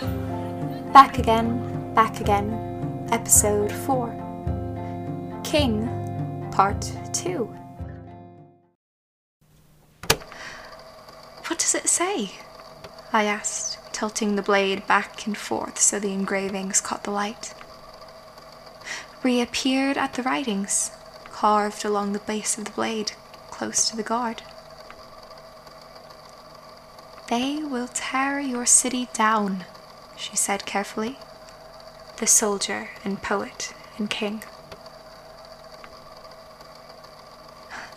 Back again, back again, episode 4. King, part 2. What does it say? I asked, tilting the blade back and forth so the engravings caught the light. Reappeared at the writings, carved along the base of the blade, close to the guard. They will tear your city down, she said carefully. The soldier and poet and king.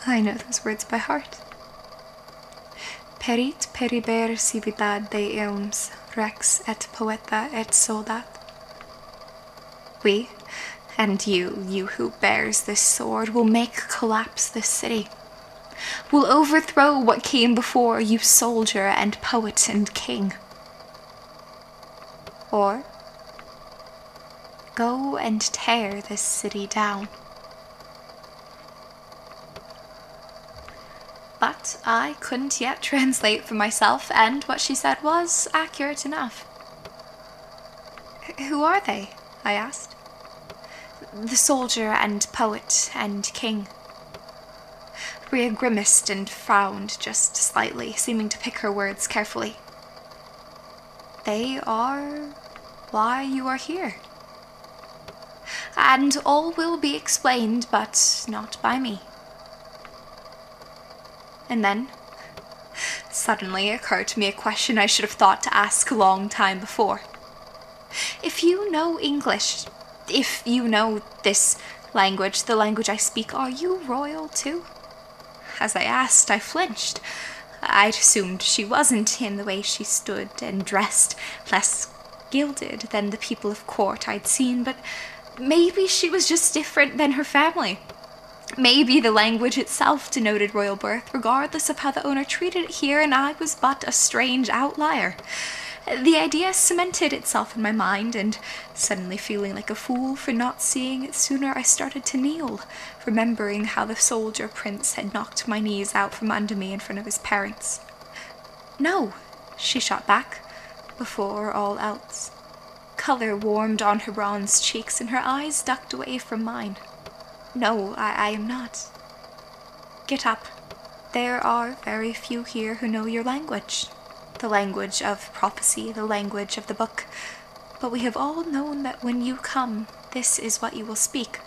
I know those words by heart. Perit periber civitat de eums, rex et poeta et soldat. We, and you, you who bears this sword, will make collapse this city will overthrow what came before you, soldier and poet and king. Or go and tear this city down. But I couldn't yet translate for myself, and what she said was accurate enough. Who are they? I asked. The soldier and poet and king. Rhea grimaced and frowned just slightly, seeming to pick her words carefully. They are why you are here. And all will be explained, but not by me. And then, suddenly occurred to me a question I should have thought to ask a long time before. If you know English, if you know this language, the language I speak, are you royal too? As I asked, I flinched. I'd assumed she wasn't in the way she stood and dressed, less gilded than the people of court I'd seen, but maybe she was just different than her family. Maybe the language itself denoted royal birth, regardless of how the owner treated it here, and I was but a strange outlier. The idea cemented itself in my mind, and suddenly feeling like a fool for not seeing it sooner, I started to kneel, remembering how the soldier prince had knocked my knees out from under me in front of his parents. No, she shot back, before all else. Color warmed on her bronze cheeks, and her eyes ducked away from mine. No, I, I am not. Get up. There are very few here who know your language the language of prophecy, the language of the book, but we have all known that when you come, this is what you will speak.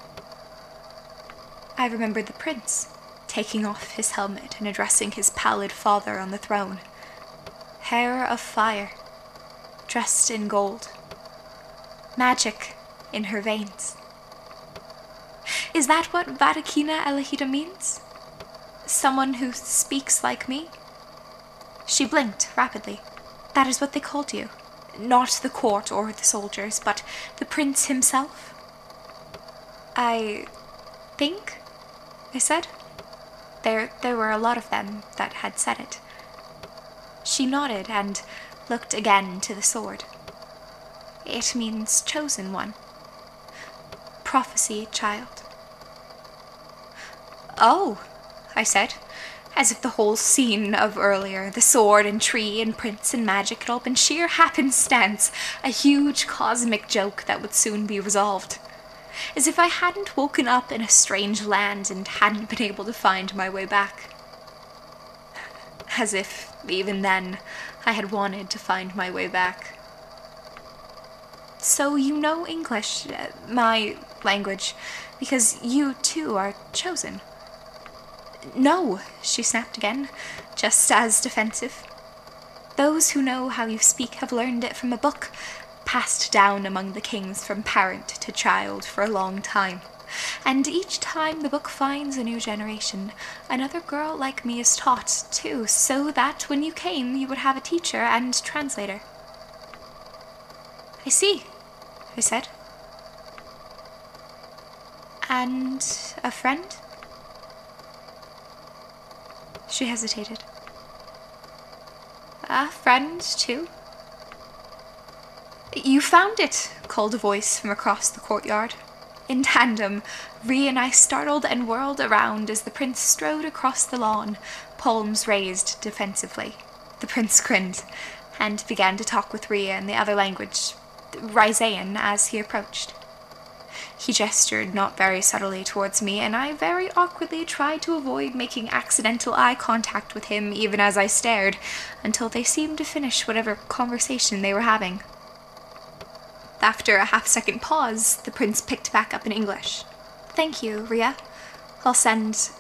I remembered the prince, taking off his helmet and addressing his pallid father on the throne. Hair of fire, dressed in gold, magic in her veins. Is that what Vatakina Elahita means? Someone who speaks like me? She blinked rapidly. That is what they called you. Not the court or the soldiers, but the prince himself? I think, I said. There, there were a lot of them that had said it. She nodded and looked again to the sword. It means chosen one. Prophecy, child. Oh, I said as if the whole scene of earlier, the sword and tree and prince and magic had all been sheer happenstance, a huge cosmic joke that would soon be resolved. As if I hadn't woken up in a strange land and hadn't been able to find my way back. As if, even then, I had wanted to find my way back. So you know English, my language, because you too are chosen. No, she snapped again, just as defensive. Those who know how you speak have learned it from a book, passed down among the kings from parent to child for a long time. And each time the book finds a new generation, another girl like me is taught, too, so that when you came, you would have a teacher and translator. I see, I said. And a friend? She hesitated. A friend, too? You found it, called a voice from across the courtyard. In tandem, Rhea and I startled and whirled around as the prince strode across the lawn, palms raised defensively. The prince grinned. and began to talk with Ria in the other language, Ryzean, as he approached. He gestured not very subtly towards me, and I very awkwardly tried to avoid making accidental eye contact with him even as I stared, until they seemed to finish whatever conversation they were having. After a half second pause, the prince picked back up in English. Thank you, Ria. I'll send.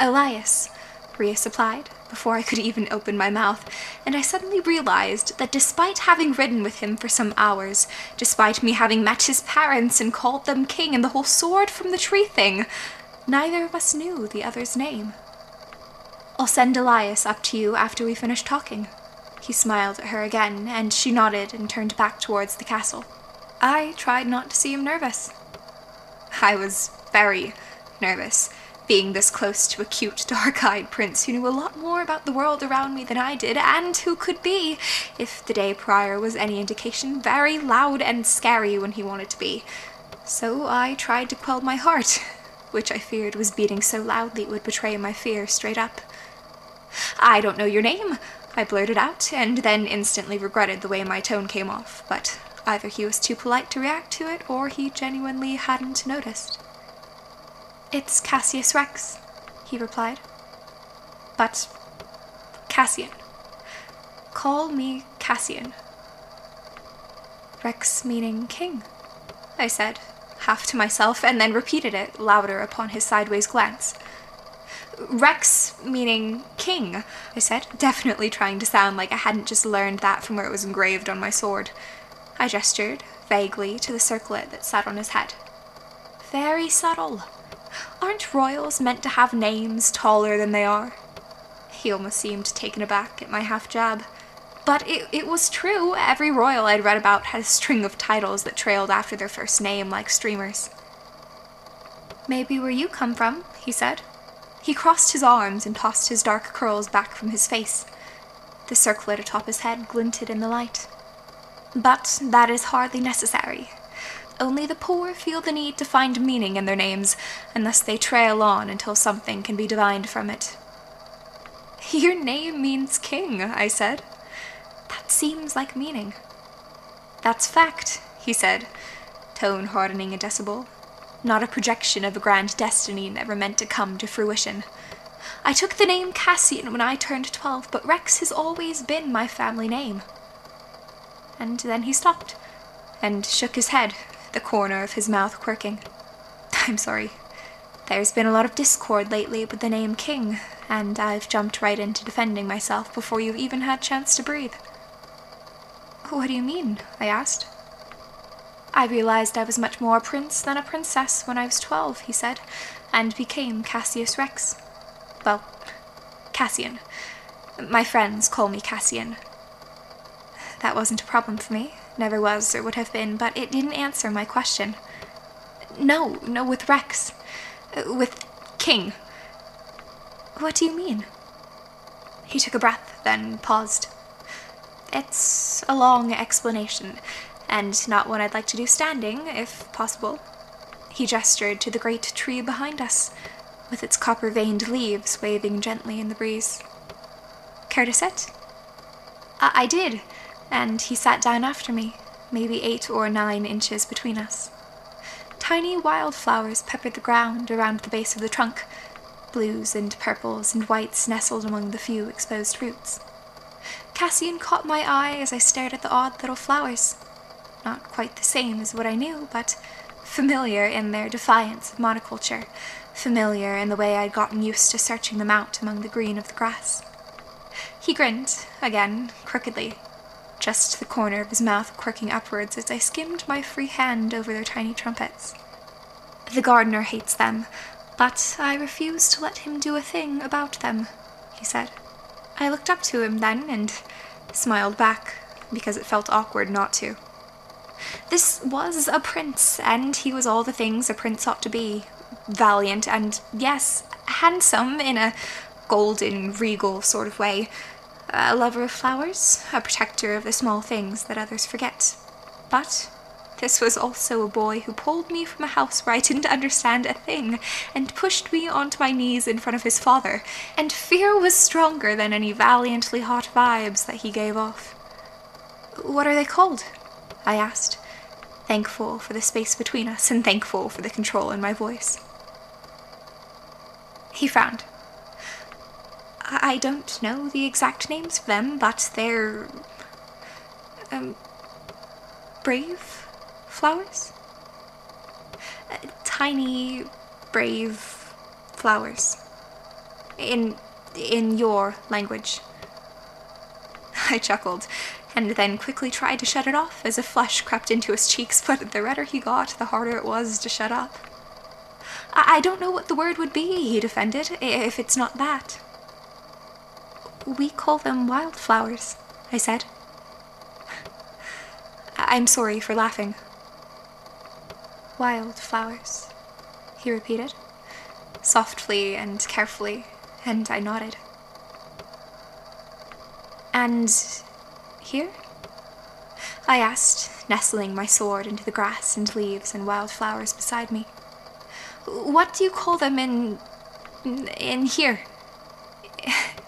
Elias, Ria supplied, before I could even open my mouth, and I suddenly realized that despite having ridden with him for some hours, despite me having met his parents and called them king and the whole sword from the tree thing, neither of us knew the other's name. I'll send Elias up to you after we finish talking. He smiled at her again, and she nodded and turned back towards the castle. I tried not to seem nervous. I was very nervous, being this close to a cute, dark eyed prince who knew a lot more about the world around me than I did, and who could be, if the day prior was any indication, very loud and scary when he wanted to be. So I tried to quell my heart, which I feared was beating so loudly it would betray my fear straight up. I don't know your name, I blurted out, and then instantly regretted the way my tone came off, but either he was too polite to react to it, or he genuinely hadn't noticed. It's Cassius Rex, he replied. But Cassian. Call me Cassian. Rex meaning king, I said, half to myself, and then repeated it louder upon his sideways glance. Rex meaning king, I said, definitely trying to sound like I hadn't just learned that from where it was engraved on my sword. I gestured, vaguely, to the circlet that sat on his head. Very subtle. Aren't royals meant to have names taller than they are? He almost seemed taken aback at my half jab. But it, it was true. Every royal I'd read about had a string of titles that trailed after their first name like streamers. Maybe where you come from, he said. He crossed his arms and tossed his dark curls back from his face. The circlet atop his head glinted in the light. But that is hardly necessary. Only the poor feel the need to find meaning in their names, and thus they trail on until something can be divined from it. Your name means king, I said. That seems like meaning. That's fact, he said, tone hardening a decibel. Not a projection of a grand destiny never meant to come to fruition. I took the name Cassian when I turned twelve, but Rex has always been my family name. And then he stopped and shook his head, the corner of his mouth quirking. I'm sorry. There's been a lot of discord lately with the name King, and I've jumped right into defending myself before you've even had chance to breathe. What do you mean? I asked. I realized I was much more a prince than a princess when I was twelve, he said, and became Cassius Rex. Well, Cassian. My friends call me Cassian. That wasn't a problem for me. Never was or would have been, but it didn't answer my question. No, no, with Rex. Uh, with King. What do you mean? He took a breath, then paused. It's a long explanation, and not one I'd like to do standing, if possible. He gestured to the great tree behind us, with its copper veined leaves waving gently in the breeze. Care to sit? I, I did and he sat down after me, maybe eight or nine inches between us. Tiny wildflowers peppered the ground around the base of the trunk, blues and purples and whites nestled among the few exposed roots. Cassian caught my eye as I stared at the odd little flowers. Not quite the same as what I knew, but familiar in their defiance of monoculture, familiar in the way I'd gotten used to searching them out among the green of the grass. He grinned, again, crookedly, just the corner of his mouth quirking upwards as I skimmed my free hand over their tiny trumpets. The gardener hates them, but I refuse to let him do a thing about them, he said. I looked up to him then and smiled back, because it felt awkward not to. This was a prince, and he was all the things a prince ought to be valiant and, yes, handsome in a golden, regal sort of way, a lover of flowers, a protector of the small things that others forget. But this was also a boy who pulled me from a house where I didn't understand a thing and pushed me onto my knees in front of his father, and fear was stronger than any valiantly hot vibes that he gave off. What are they called? I asked, thankful for the space between us and thankful for the control in my voice. He frowned. I don't know the exact names of them, but they're. Um, brave flowers? Uh, tiny, brave flowers. In. in your language. I chuckled, and then quickly tried to shut it off as a flush crept into his cheeks, but the redder he got, the harder it was to shut up. I, I don't know what the word would be, he defended, if it's not that. We call them wildflowers, I said. I'm sorry for laughing. Wildflowers, he repeated, softly and carefully, and I nodded. And here? I asked, nestling my sword into the grass and leaves and wildflowers beside me. What do you call them in. in here?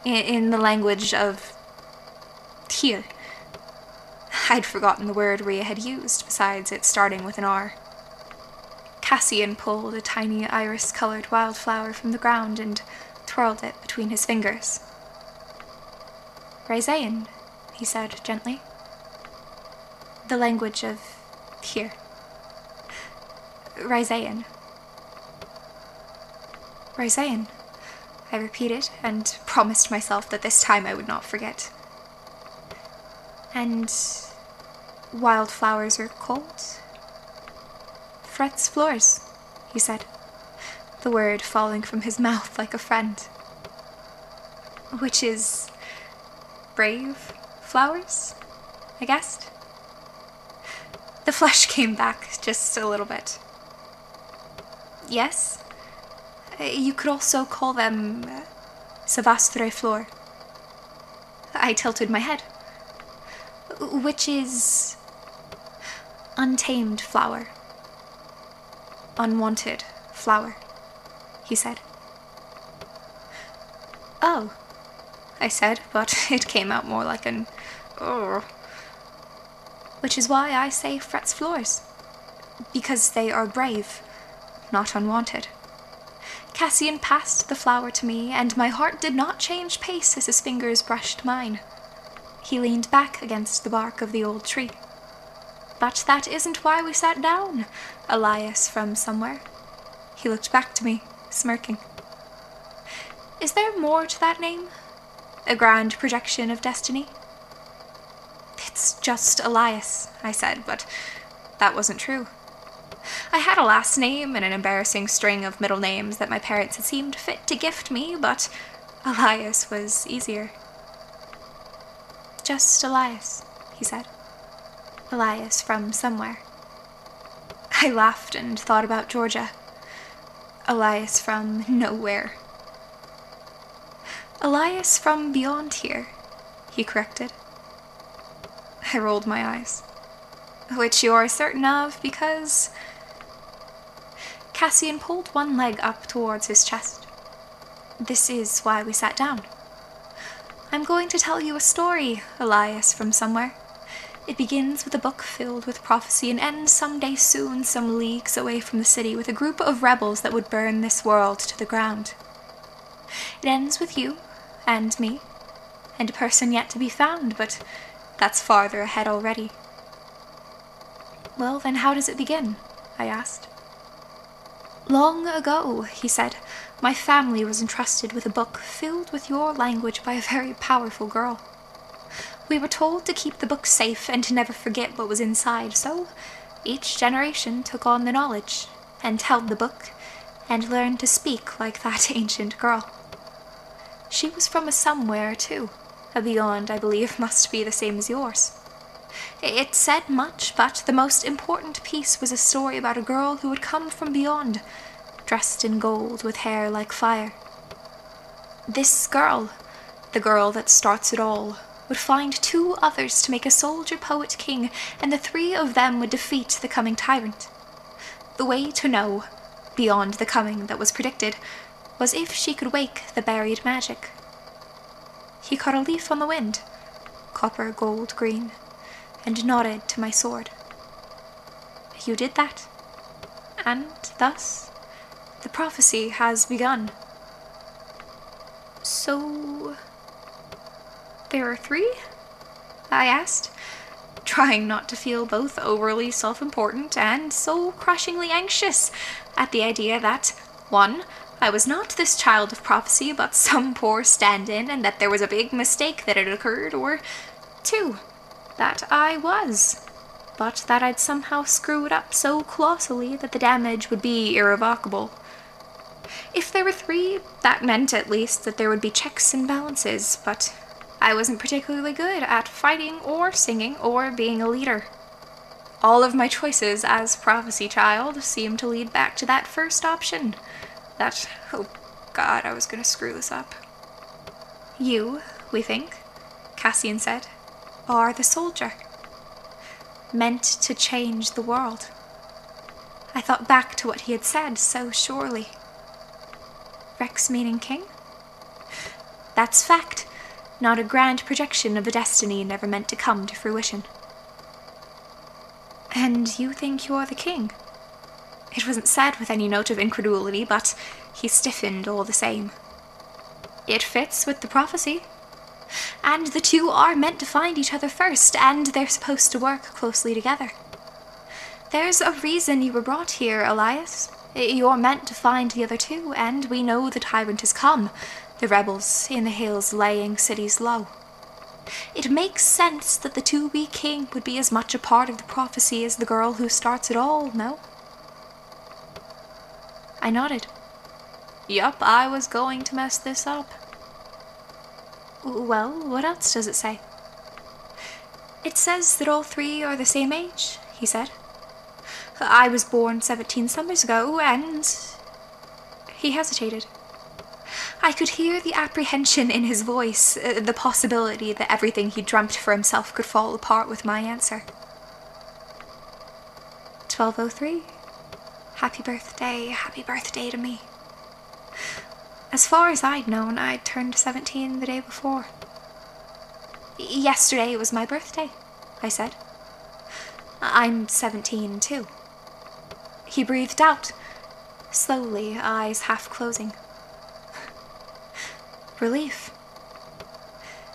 In the language of. here. I'd forgotten the word Ria had used, besides it starting with an R. Cassian pulled a tiny iris colored wildflower from the ground and twirled it between his fingers. Raizayan, he said gently. The language of here. Raizayan. Raizayan, I repeated, and promised myself that this time I would not forget. And wildflowers are called? Fret's floors, he said, the word falling from his mouth like a friend. Which is brave flowers, I guessed. The flush came back just a little bit. Yes, you could also call them uh, Savastre Flor. I tilted my head. Which is. untamed flower. Unwanted flower, he said. Oh, I said, but it came out more like an. Oh. Which is why I say Fret's floors. Because they are brave, not unwanted. Cassian passed the flower to me, and my heart did not change pace as his fingers brushed mine. He leaned back against the bark of the old tree. But that isn't why we sat down, Elias from somewhere. He looked back to me, smirking. Is there more to that name? A grand projection of destiny? It's just Elias, I said, but that wasn't true. I had a last name and an embarrassing string of middle names that my parents had seemed fit to gift me, but Elias was easier. Just Elias, he said. Elias from somewhere. I laughed and thought about Georgia. Elias from nowhere. Elias from beyond here, he corrected. I rolled my eyes. Which you are certain of because Cassian pulled one leg up towards his chest. This is why we sat down. I'm going to tell you a story, Elias from somewhere. It begins with a book filled with prophecy and ends some day soon, some leagues away from the city, with a group of rebels that would burn this world to the ground. It ends with you and me, and a person yet to be found, but that's farther ahead already. Well, then how does it begin? I asked. Long ago, he said, my family was entrusted with a book filled with your language by a very powerful girl. We were told to keep the book safe and to never forget what was inside, so each generation took on the knowledge and held the book and learned to speak like that ancient girl. She was from a somewhere, too. A beyond, I believe, must be the same as yours. It said much, but the most important piece was a story about a girl who had come from beyond, dressed in gold with hair like fire. This girl, the girl that starts it all, would find two others to make a soldier poet king, and the three of them would defeat the coming tyrant. The way to know, beyond the coming that was predicted, was if she could wake the buried magic. He caught a leaf on the wind, copper, gold, green and nodded to my sword. You did that, and thus the prophecy has begun. So. There are three? I asked, trying not to feel both overly self important and so crushingly anxious at the idea that, one, I was not this child of prophecy, but some poor stand in, and that there was a big mistake that had occurred, or two, that I was, but that I'd somehow screw it up so colossally that the damage would be irrevocable. If there were three, that meant at least that there would be checks and balances, but I wasn't particularly good at fighting or singing or being a leader. All of my choices as prophecy child seemed to lead back to that first option. That, oh god, I was gonna screw this up. You, we think, Cassian said, are the soldier. Meant to change the world. I thought back to what he had said so surely. Rex meaning king? That's fact, not a grand projection of a destiny never meant to come to fruition. And you think you're the king? It wasn't said with any note of incredulity, but he stiffened all the same. It fits with the prophecy. And the two are meant to find each other first, and they're supposed to work closely together. There's a reason you were brought here, Elias. You're meant to find the other two, and we know the tyrant has come, the rebels in the hills laying cities low. It makes sense that the to-be king would be as much a part of the prophecy as the girl who starts it all, no? I nodded. Yup, I was going to mess this up. Well, what else does it say? It says that all three are the same age, he said. I was born 17 summers ago, and. He hesitated. I could hear the apprehension in his voice, uh, the possibility that everything he dreamt for himself could fall apart with my answer. 1203. Happy birthday, happy birthday to me. As far as I'd known, I'd turned 17 the day before. Yesterday was my birthday, I said. I'm 17 too. He breathed out, slowly, eyes half closing. Relief.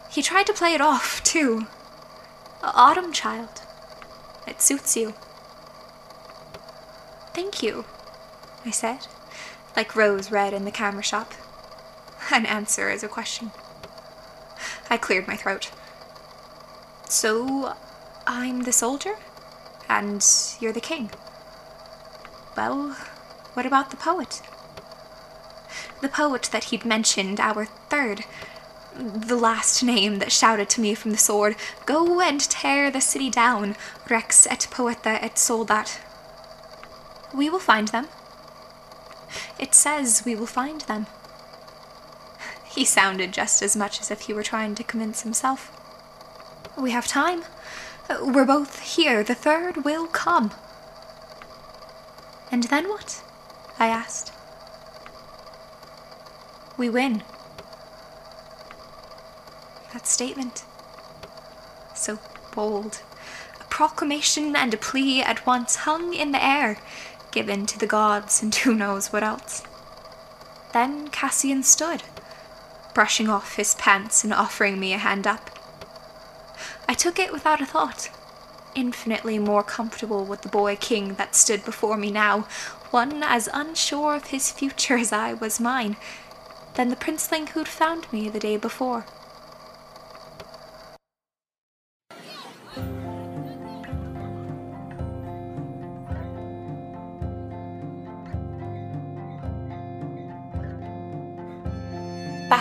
He tried to play it off, too. Autumn child. It suits you. Thank you, I said, like Rose red in the camera shop. An answer is a question. I cleared my throat. So, I'm the soldier, and you're the king. Well, what about the poet? The poet that he'd mentioned, our third. The last name that shouted to me from the sword, Go and tear the city down, Rex et poeta et soldat. We will find them. It says we will find them. He sounded just as much as if he were trying to convince himself. We have time. We're both here. The third will come. And then what? I asked. We win. That statement. So bold. A proclamation and a plea at once hung in the air, given to the gods and who knows what else. Then Cassian stood, brushing off his pants and offering me a hand up. I took it without a thought infinitely more comfortable with the boy king that stood before me now, one as unsure of his future as I was mine, than the princeling who'd found me the day before.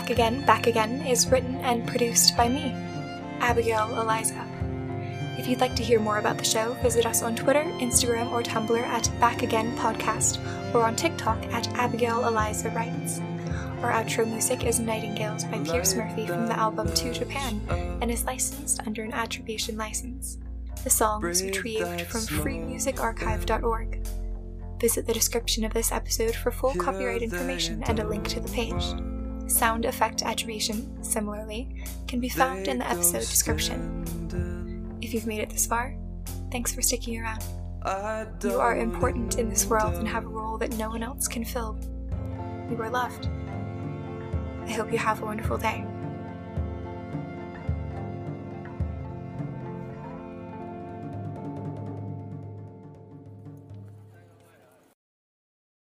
Back Again, Back Again is written and produced by me, Abigail Eliza. If you'd like to hear more about the show, visit us on Twitter, Instagram, or Tumblr at Back Again Podcast, or on TikTok at Abigail Eliza Writes. Our outro music is Nightingales by Pierce Murphy from the album To Japan and is licensed under an attribution license. The song was retrieved from freemusicarchive.org. Visit the description of this episode for full copyright information and a link to the page. Sound effect attribution, similarly, can be found in the episode description. If you've made it this far, thanks for sticking around. You are important in this world and have a role that no one else can fill. You are loved. I hope you have a wonderful day.